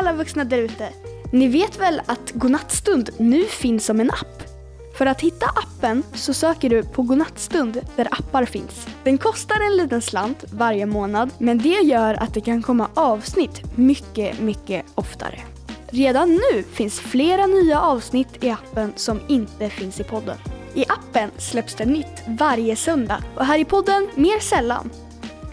alla vuxna där ute! Ni vet väl att Godnattstund nu finns som en app? För att hitta appen så söker du på Godnattstund där appar finns. Den kostar en liten slant varje månad men det gör att det kan komma avsnitt mycket, mycket oftare. Redan nu finns flera nya avsnitt i appen som inte finns i podden. I appen släpps det nytt varje söndag och här i podden mer sällan.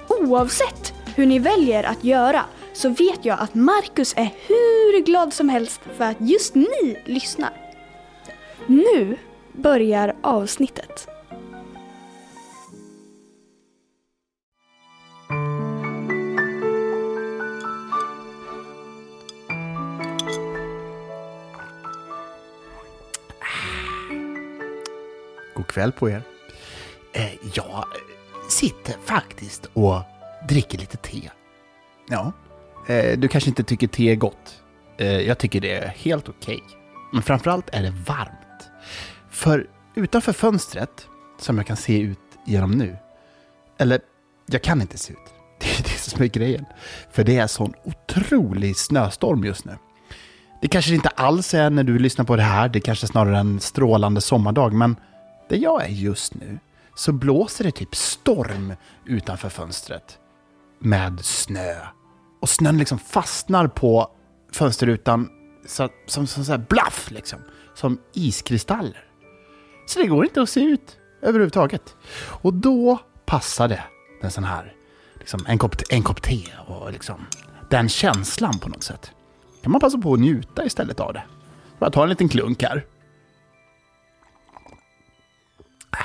Oavsett hur ni väljer att göra så vet jag att Marcus är hur glad som helst för att just ni lyssnar. Nu börjar avsnittet. God kväll på er. Eh, jag sitter faktiskt och dricker lite te. Ja, eh, du kanske inte tycker te är gott. Eh, jag tycker det är helt okej. Men framförallt är det varmt. För utanför fönstret, som jag kan se ut genom nu, eller jag kan inte se ut. Det är det som är grejen. För det är sån otrolig snöstorm just nu. Det kanske inte alls är när du lyssnar på det här, det kanske är snarare en strålande sommardag, men där jag är just nu så blåser det typ storm utanför fönstret med snö. Och snön liksom fastnar på fönsterrutan så, som, som så här blaff, liksom. Som iskristaller. Så det går inte att se ut överhuvudtaget. Och då passar det en sån här, liksom en, kopp, en kopp te och liksom den känslan på något sätt. kan man passa på att njuta istället av det. Bara ta en liten klunk här. Ah,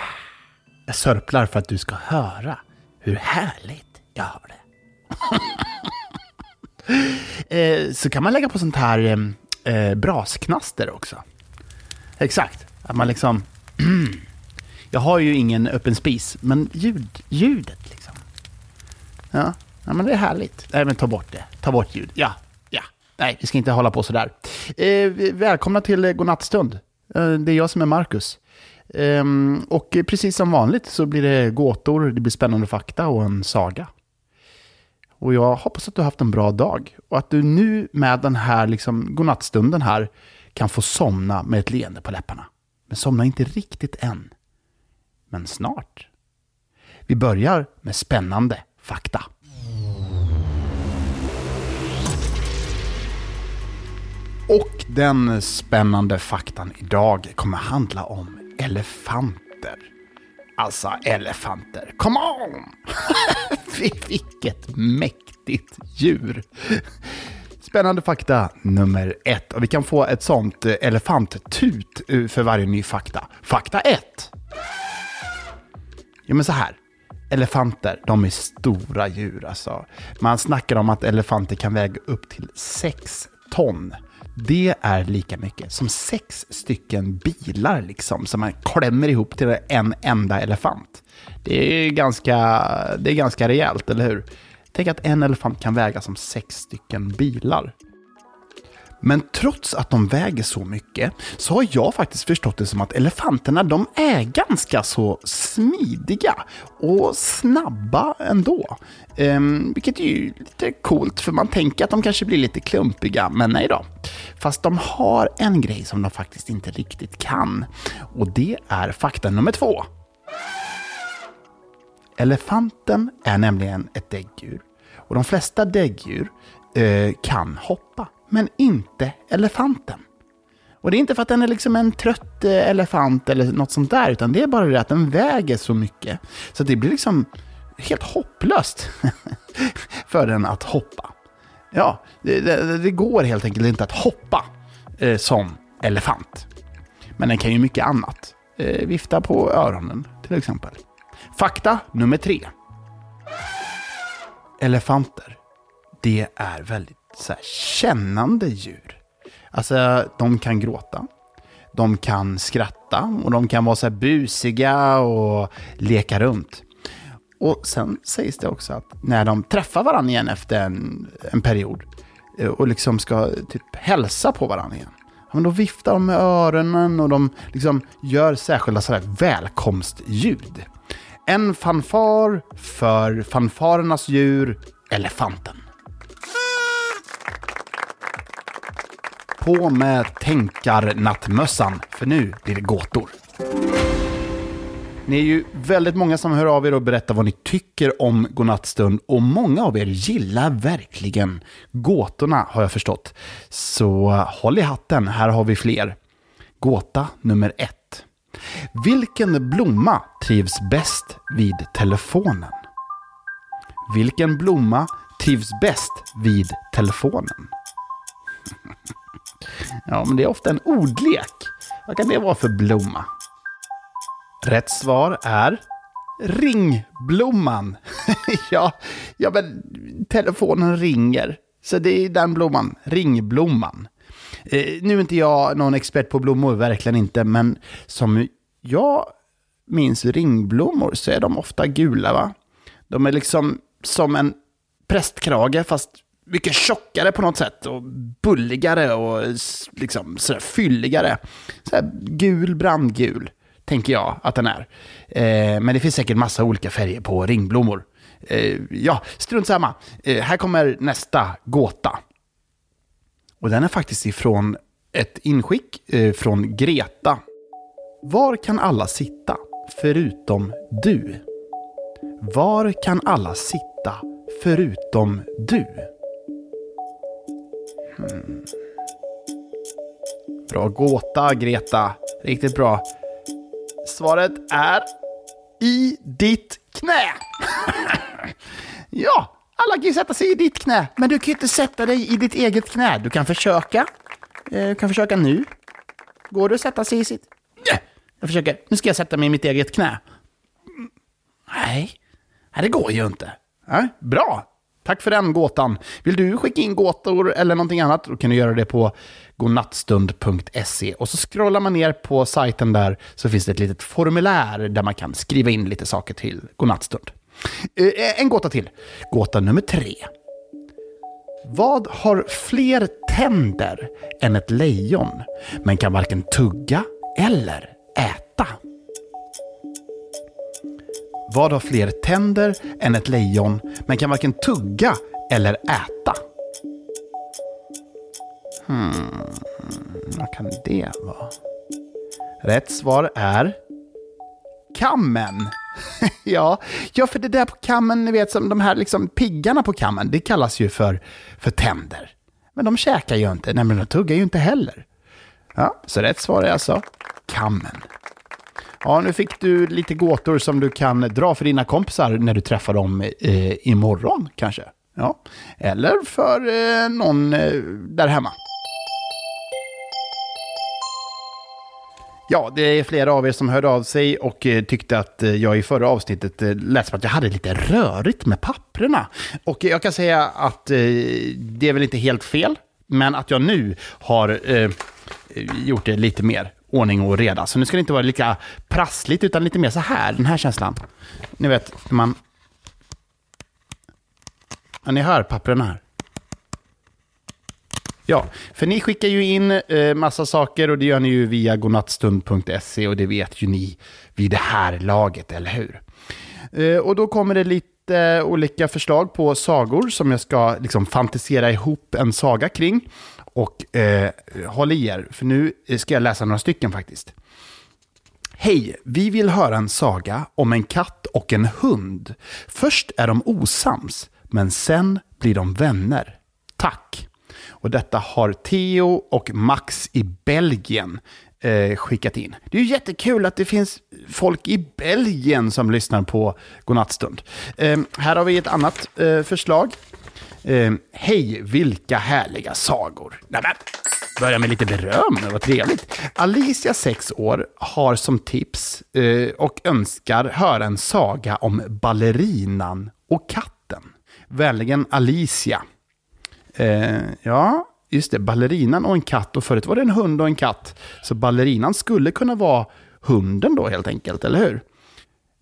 jag sörplar för att du ska höra hur härligt jag har det. eh, så kan man lägga på sånt här eh, eh brasknaster också. Exakt. Att man liksom... jag har ju ingen öppen spis, men ljud, ljudet liksom. Ja, ja, men det är härligt. Nej, men ta bort det. Ta bort ljud. Ja, ja. Nej, vi ska inte hålla på sådär. Eh, välkomna till eh, Godnattstund. Eh, det är jag som är Marcus. Um, och precis som vanligt så blir det gåtor, det blir spännande fakta och en saga. Och jag hoppas att du har haft en bra dag och att du nu med den här liksom, godnattstunden här kan få somna med ett leende på läpparna. Men somna inte riktigt än. Men snart. Vi börjar med spännande fakta. Och den spännande faktan idag kommer handla om elefanter. Alltså elefanter. Come on! Vilket mäktigt djur. Spännande fakta nummer ett. Och vi kan få ett sånt eh, elefanttut eh, för varje ny fakta. Fakta ett. Jo men så här. Elefanter, de är stora djur alltså. Man snackar om att elefanter kan väga upp till 6 ton. Det är lika mycket som sex stycken bilar liksom, som man klämmer ihop till en enda elefant. Det är ganska, det är ganska rejält, eller hur? Tänk att en elefant kan väga som sex stycken bilar. Men trots att de väger så mycket så har jag faktiskt förstått det som att elefanterna de är ganska så smidiga och snabba ändå. Ehm, vilket är ju lite coolt för man tänker att de kanske blir lite klumpiga, men nej då. Fast de har en grej som de faktiskt inte riktigt kan och det är fakta nummer två. Elefanten är nämligen ett däggdjur och de flesta däggdjur eh, kan hoppa men inte elefanten. Och det är inte för att den är liksom en trött eh, elefant eller något sånt där, utan det är bara det att den väger så mycket. Så det blir liksom helt hopplöst för den att hoppa. Ja, det, det, det går helt enkelt inte att hoppa eh, som elefant. Men den kan ju mycket annat. Eh, vifta på öronen till exempel. Fakta nummer tre. Elefanter, det är väldigt så här, kännande djur. Alltså, de kan gråta. De kan skratta och de kan vara så här busiga och leka runt. Och sen sägs det också att när de träffar varandra igen efter en, en period eh, och liksom ska typ hälsa på varandra igen. men då viftar de med öronen och de liksom gör särskilda så välkomstljud. En fanfar för fanfarernas djur, elefanten. På med tänkarnattmössan, för nu blir det gåtor. Ni är ju väldigt många som hör av er och berättar vad ni tycker om Godnattstund och många av er gillar verkligen gåtorna har jag förstått. Så håll i hatten, här har vi fler. Gåta nummer ett. Vilken blomma trivs bäst vid telefonen? Vilken blomma trivs bäst vid telefonen? Ja, men det är ofta en ordlek. Vad kan det vara för blomma? Rätt svar är ringblomman. ja, ja, men telefonen ringer. Så det är den blomman, ringblomman. Eh, nu är inte jag någon expert på blommor, verkligen inte, men som jag minns ringblommor så är de ofta gula, va? De är liksom som en prästkrage, fast mycket tjockare på något sätt och bulligare och liksom sådär fylligare. Sådär gul, brandgul tänker jag att den är. Eh, men det finns säkert massa olika färger på ringblommor. Eh, ja, strunt samma. Eh, här kommer nästa gåta. Och den är faktiskt ifrån ett inskick eh, från Greta. Var kan alla sitta förutom du? Var kan alla sitta förutom du? Mm. Bra gåta, Greta. Riktigt bra. Svaret är i ditt knä. ja, alla kan ju sätta sig i ditt knä, men du kan ju inte sätta dig i ditt eget knä. Du kan försöka. Eh, du kan försöka nu. Går det att sätta sig i sitt... Jag försöker. Nu ska jag sätta mig i mitt eget knä. Nej, Nej det går ju inte. Bra. Tack för den gåtan. Vill du skicka in gåtor eller någonting annat, då kan du göra det på godnattstund.se. Och så scrollar man ner på sajten där så finns det ett litet formulär där man kan skriva in lite saker till godnattstund. Eh, en gåta till. Gåta nummer tre. Vad har fler tänder än ett lejon, men kan varken tugga eller äta? Vad har fler tänder än ett lejon, men kan varken tugga eller äta? Hmm, vad kan det vara? Rätt svar är kammen. ja, ja, för det där på kammen, ni vet, som de här liksom piggarna på kammen, det kallas ju för, för tänder. Men de käkar ju inte, nämligen de tuggar ju inte heller. Ja, så rätt svar är alltså kammen. Ja, nu fick du lite gåtor som du kan dra för dina kompisar när du träffar dem eh, imorgon kanske. Ja. Eller för eh, någon eh, där hemma. Ja, det är flera av er som hörde av sig och eh, tyckte att eh, jag i förra avsnittet eh, lät som att jag hade lite rörigt med papprena. Och jag kan säga att det är väl inte helt fel, men att jag nu har gjort det lite mer ordning och reda. Så nu ska det inte vara lika prassligt, utan lite mer så här, den här känslan. Ni vet, man... Ja, ni hör pappren här. Ja, för ni skickar ju in eh, massa saker och det gör ni ju via godnattstund.se och det vet ju ni vid det här laget, eller hur? Eh, och då kommer det lite olika förslag på sagor som jag ska liksom fantisera ihop en saga kring. Och eh, håll i er, för nu ska jag läsa några stycken faktiskt. Hej, vi vill höra en saga om en katt och en hund. Först är de osams, men sen blir de vänner. Tack! Och detta har Theo och Max i Belgien eh, skickat in. Det är ju jättekul att det finns folk i Belgien som lyssnar på Godnattstund. Eh, här har vi ett annat eh, förslag. Eh, Hej, vilka härliga sagor. Nämen, börja med lite beröm, vad trevligt. Alicia, 6 år, har som tips eh, och önskar höra en saga om ballerinan och katten. Vänligen Alicia. Eh, ja, just det, ballerinan och en katt. Och förut var det en hund och en katt. Så ballerinan skulle kunna vara hunden då helt enkelt, eller hur?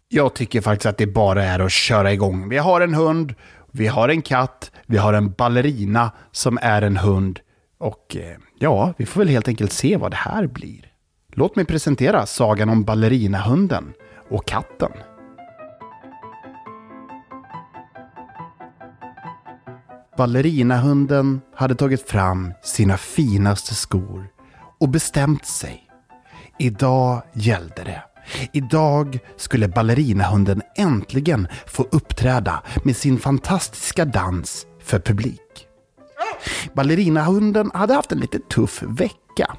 Jag tycker faktiskt att det bara är att köra igång. Vi har en hund, vi har en katt, vi har en ballerina som är en hund. Och eh, ja, vi får väl helt enkelt se vad det här blir. Låt mig presentera sagan om ballerinahunden och katten. Ballerinahunden hade tagit fram sina finaste skor och bestämt sig. Idag gällde det. Idag skulle ballerinahunden äntligen få uppträda med sin fantastiska dans för publik. Ballerinahunden hade haft en lite tuff vecka.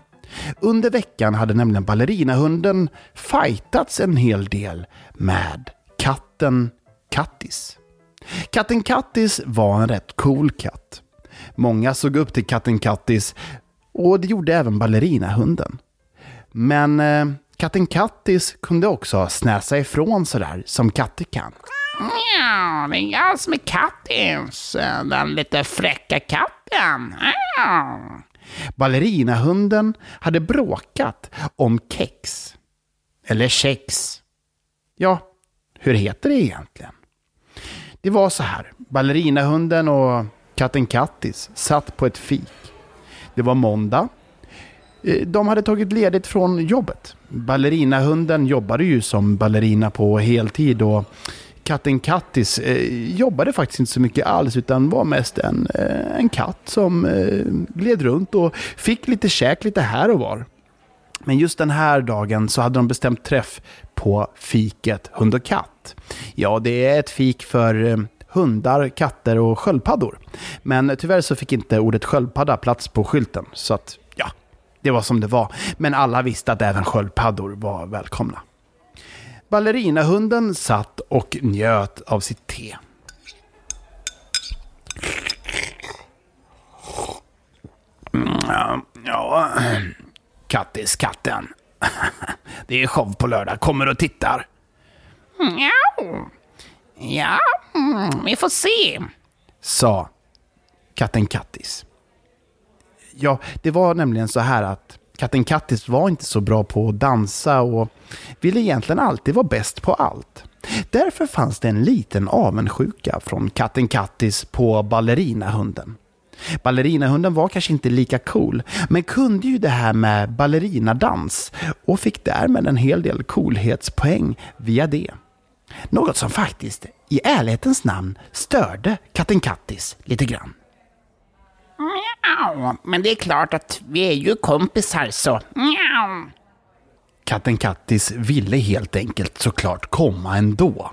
Under veckan hade nämligen ballerinahunden fightats en hel del med katten Kattis. Katten Kattis var en rätt cool katt. Många såg upp till katten Kattis och det gjorde även ballerinahunden. Men eh, katten Kattis kunde också snäsa ifrån sådär som katter kan. Ja, det är jag som är Kattis, den lite fräcka katten. Ja. Ballerinahunden hade bråkat om kex. Eller kex. Ja, hur heter det egentligen? Det var så här. Ballerinahunden och katten Kattis satt på ett fik. Det var måndag. Eh, de hade tagit ledigt från jobbet. Ballerinahunden jobbade ju som ballerina på heltid och katten Kattis eh, jobbade faktiskt inte så mycket alls utan var mest en, eh, en katt som eh, gled runt och fick lite käk lite här och var. Men just den här dagen så hade de bestämt träff på fiket hund och katt. Ja, det är ett fik för eh, hundar, katter och sköldpaddor. Men tyvärr så fick inte ordet sköldpadda plats på skylten. Så att, ja, det var som det var. Men alla visste att även sköldpaddor var välkomna. Ballerinahunden satt och njöt av sitt te. Mm, Ja, Kattis, katten. Det är show på lördag. Kommer och tittar. Ja, ja mm, vi får se. Sa katten Kattis. Ja, det var nämligen så här att katten Kattis var inte så bra på att dansa och ville egentligen alltid vara bäst på allt. Därför fanns det en liten avundsjuka från katten Kattis på ballerinahunden. Ballerinahunden var kanske inte lika cool, men kunde ju det här med ballerinadans och fick därmed en hel del coolhetspoäng via det. Något som faktiskt, i ärlighetens namn, störde katten Kattis lite grann. Ja, men det är klart att vi är ju kompisar så. Ja. Katten Kattis ville helt enkelt såklart komma ändå.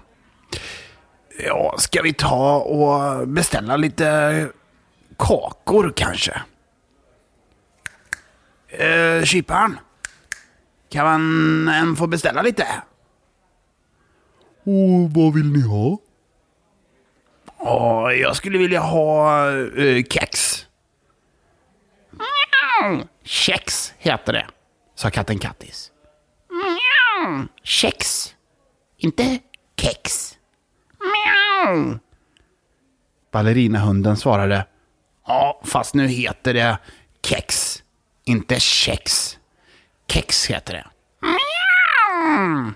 Ja, ska vi ta och beställa lite kakor kanske? Eh, kyparen? Kan man en få beställa lite? Och vad vill ni ha? Ja, jag skulle vilja ha eh, kex. Ja. Kex heter det, sa katten Kattis. Ja. Kex, inte kex. Miau. Ballerinahunden svarade. Ja, fast nu heter det kex, inte kex. Kex heter det. Miau.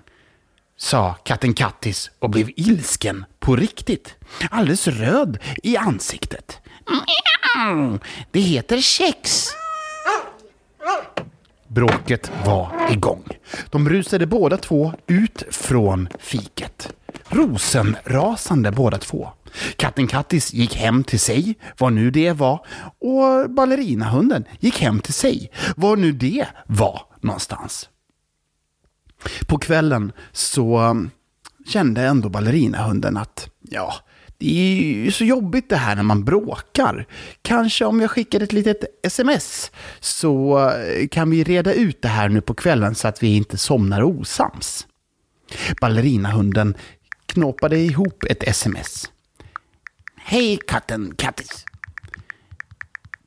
Sa katten Kattis och blev ilsken på riktigt. Alldeles röd i ansiktet. Miau. Det heter kex. Bråket var igång. De rusade båda två ut från fiket. Rosenrasande båda två. Katten Kattis gick hem till sig, vad nu det var, och ballerinahunden gick hem till sig, vad nu det var någonstans. På kvällen så mm, kände ändå ballerinahunden att, ja, det är ju så jobbigt det här när man bråkar. Kanske om jag skickar ett litet sms så eh, kan vi reda ut det här nu på kvällen så att vi inte somnar osams. Ballerinahunden knåpade ihop ett sms. Hej katten Kattis.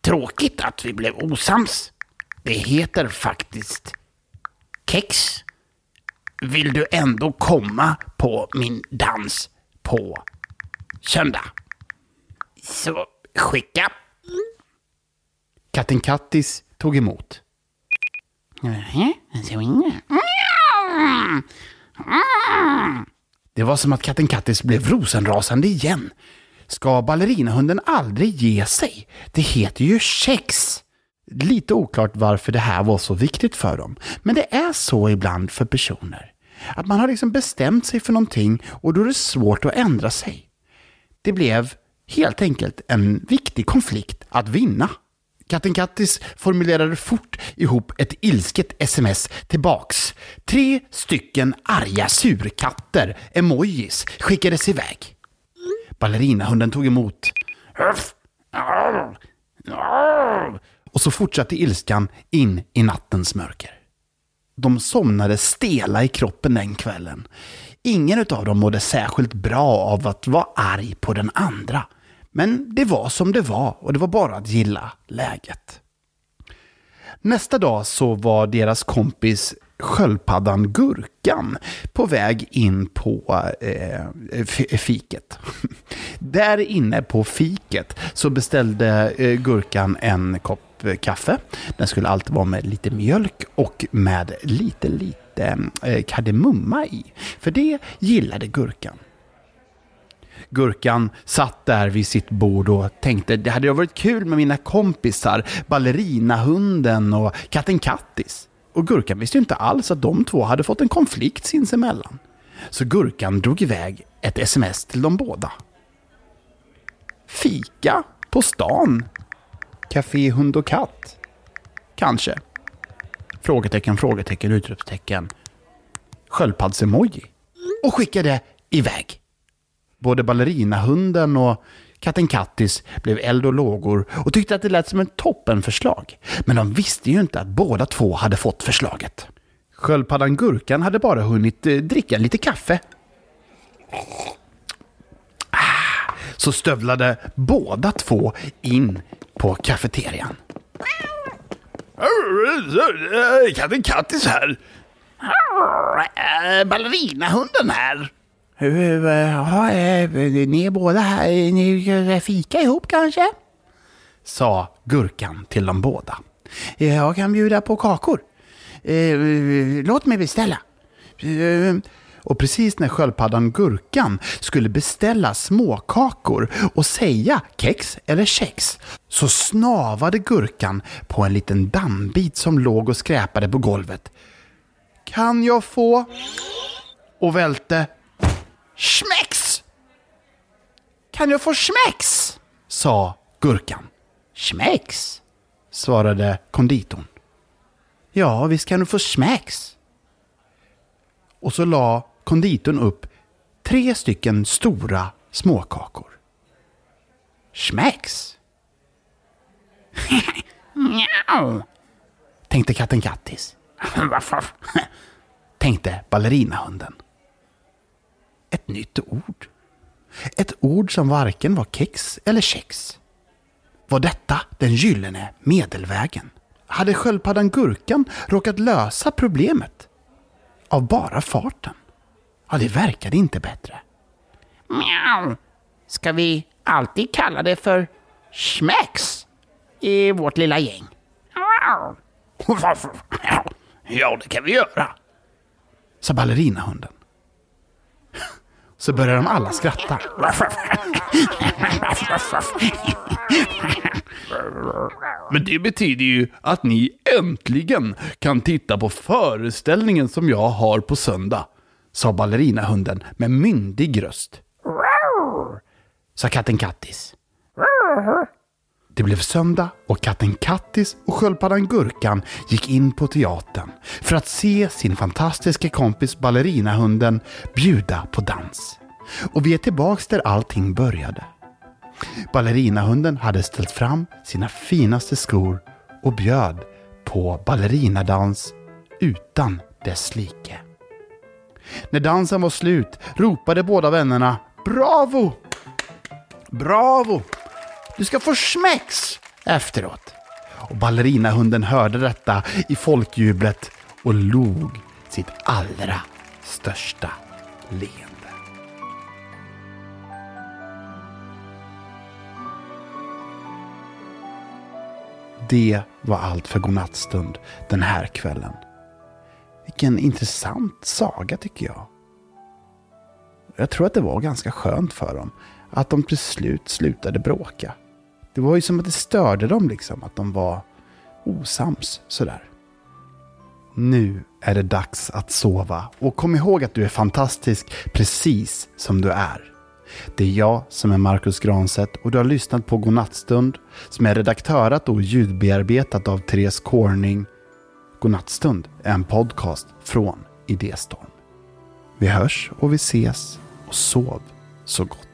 Tråkigt att vi blev osams. Det heter faktiskt kex. Vill du ändå komma på min dans på söndag? Så skicka. Katten Kattis tog emot. Så inga. Det var som att katten Kattis blev rosenrasande igen. Ska ballerinahunden aldrig ge sig? Det heter ju kex. Lite oklart varför det här var så viktigt för dem. Men det är så ibland för personer. Att man har liksom bestämt sig för någonting och då är det svårt att ändra sig. Det blev helt enkelt en viktig konflikt att vinna. Katten Kattis formulerade fort ihop ett ilsket sms tillbaks. Tre stycken arga surkatter, emojis, skickades iväg. Ballerinahunden tog emot. Och så fortsatte ilskan in i nattens mörker. De somnade stela i kroppen den kvällen. Ingen av dem mådde särskilt bra av att vara arg på den andra. Men det var som det var och det var bara att gilla läget. Nästa dag så var deras kompis sköldpaddan Gurkan på väg in på eh, fiket. Där inne på fiket så beställde eh, Gurkan en kopp kaffe. Den skulle alltid vara med lite mjölk och med lite, lite eh, kardemumma i. För det gillade Gurkan. Gurkan satt där vid sitt bord och tänkte det hade varit kul med mina kompisar, ballerinahunden och katten Kattis. Och Gurkan visste ju inte alls att de två hade fått en konflikt sinsemellan. Så Gurkan drog iväg ett sms till de båda. Fika på stan? Café hund och katt? Kanske. Frågetecken, frågetecken, utropstecken. Sköldpadds-emoji? Och skickade iväg. Både ballerinahunden och katten Kattis blev eld och lågor och tyckte att det lät som en toppenförslag. Men de visste ju inte att båda två hade fått förslaget. Sköldpaddan Gurkan hade bara hunnit eh, dricka lite kaffe. Ah, så stövlade båda två in på kafeterian. Katten Kattis här. Ballerinahunden här. Ja, ni är båda här. Ni fika ihop kanske? Sa Gurkan till de båda. Jag kan bjuda på kakor. Låt mig beställa. Och precis när sköldpaddan Gurkan skulle beställa småkakor och säga kex eller kex så snavade Gurkan på en liten dammbit som låg och skräpade på golvet. Kan jag få? Och välte Schmex! Kan jag få schmex? sa Gurkan. Schmex? svarade konditorn. Ja, visst kan du få schmex. Och så la konditorn upp tre stycken stora småkakor. Schmex? Mjau. tänkte katten Kattis. Varför? tänkte ballerinahunden. Ett nytt ord. Ett ord som varken var kex eller kex. Var detta den gyllene medelvägen? Hade sköldpaddan Gurkan råkat lösa problemet? Av bara farten? Ja, det verkade inte bättre. Mjau. Ska vi alltid kalla det för schmex i vårt lilla gäng? Ja, det kan vi göra, sa ballerinahunden. Så började de alla skratta. Men det betyder ju att ni äntligen kan titta på föreställningen som jag har på söndag, sa ballerinahunden med myndig röst. Sa katten Kattis. Det blev söndag och katten Kattis och sköldpaddan Gurkan gick in på teatern för att se sin fantastiska kompis ballerinahunden bjuda på dans. Och vi är tillbaks där allting började. Ballerinahunden hade ställt fram sina finaste skor och bjöd på ballerinadans utan dess like. När dansen var slut ropade båda vännerna Bravo! Bravo! Du ska få smäcks efteråt. Och ballerinahunden hörde detta i folkjublet och log sitt allra största leende. Det var allt för godnattstund den här kvällen. Vilken intressant saga tycker jag. Jag tror att det var ganska skönt för dem att de till slut slutade bråka. Det var ju som att det störde dem liksom, att de var osams sådär. Nu är det dags att sova och kom ihåg att du är fantastisk precis som du är. Det är jag som är Marcus Granset och du har lyssnat på Godnattstund som är redaktörat och ljudbearbetat av Therese Corning. Godnattstund är en podcast från Idéstorm. Vi hörs och vi ses och sov så gott.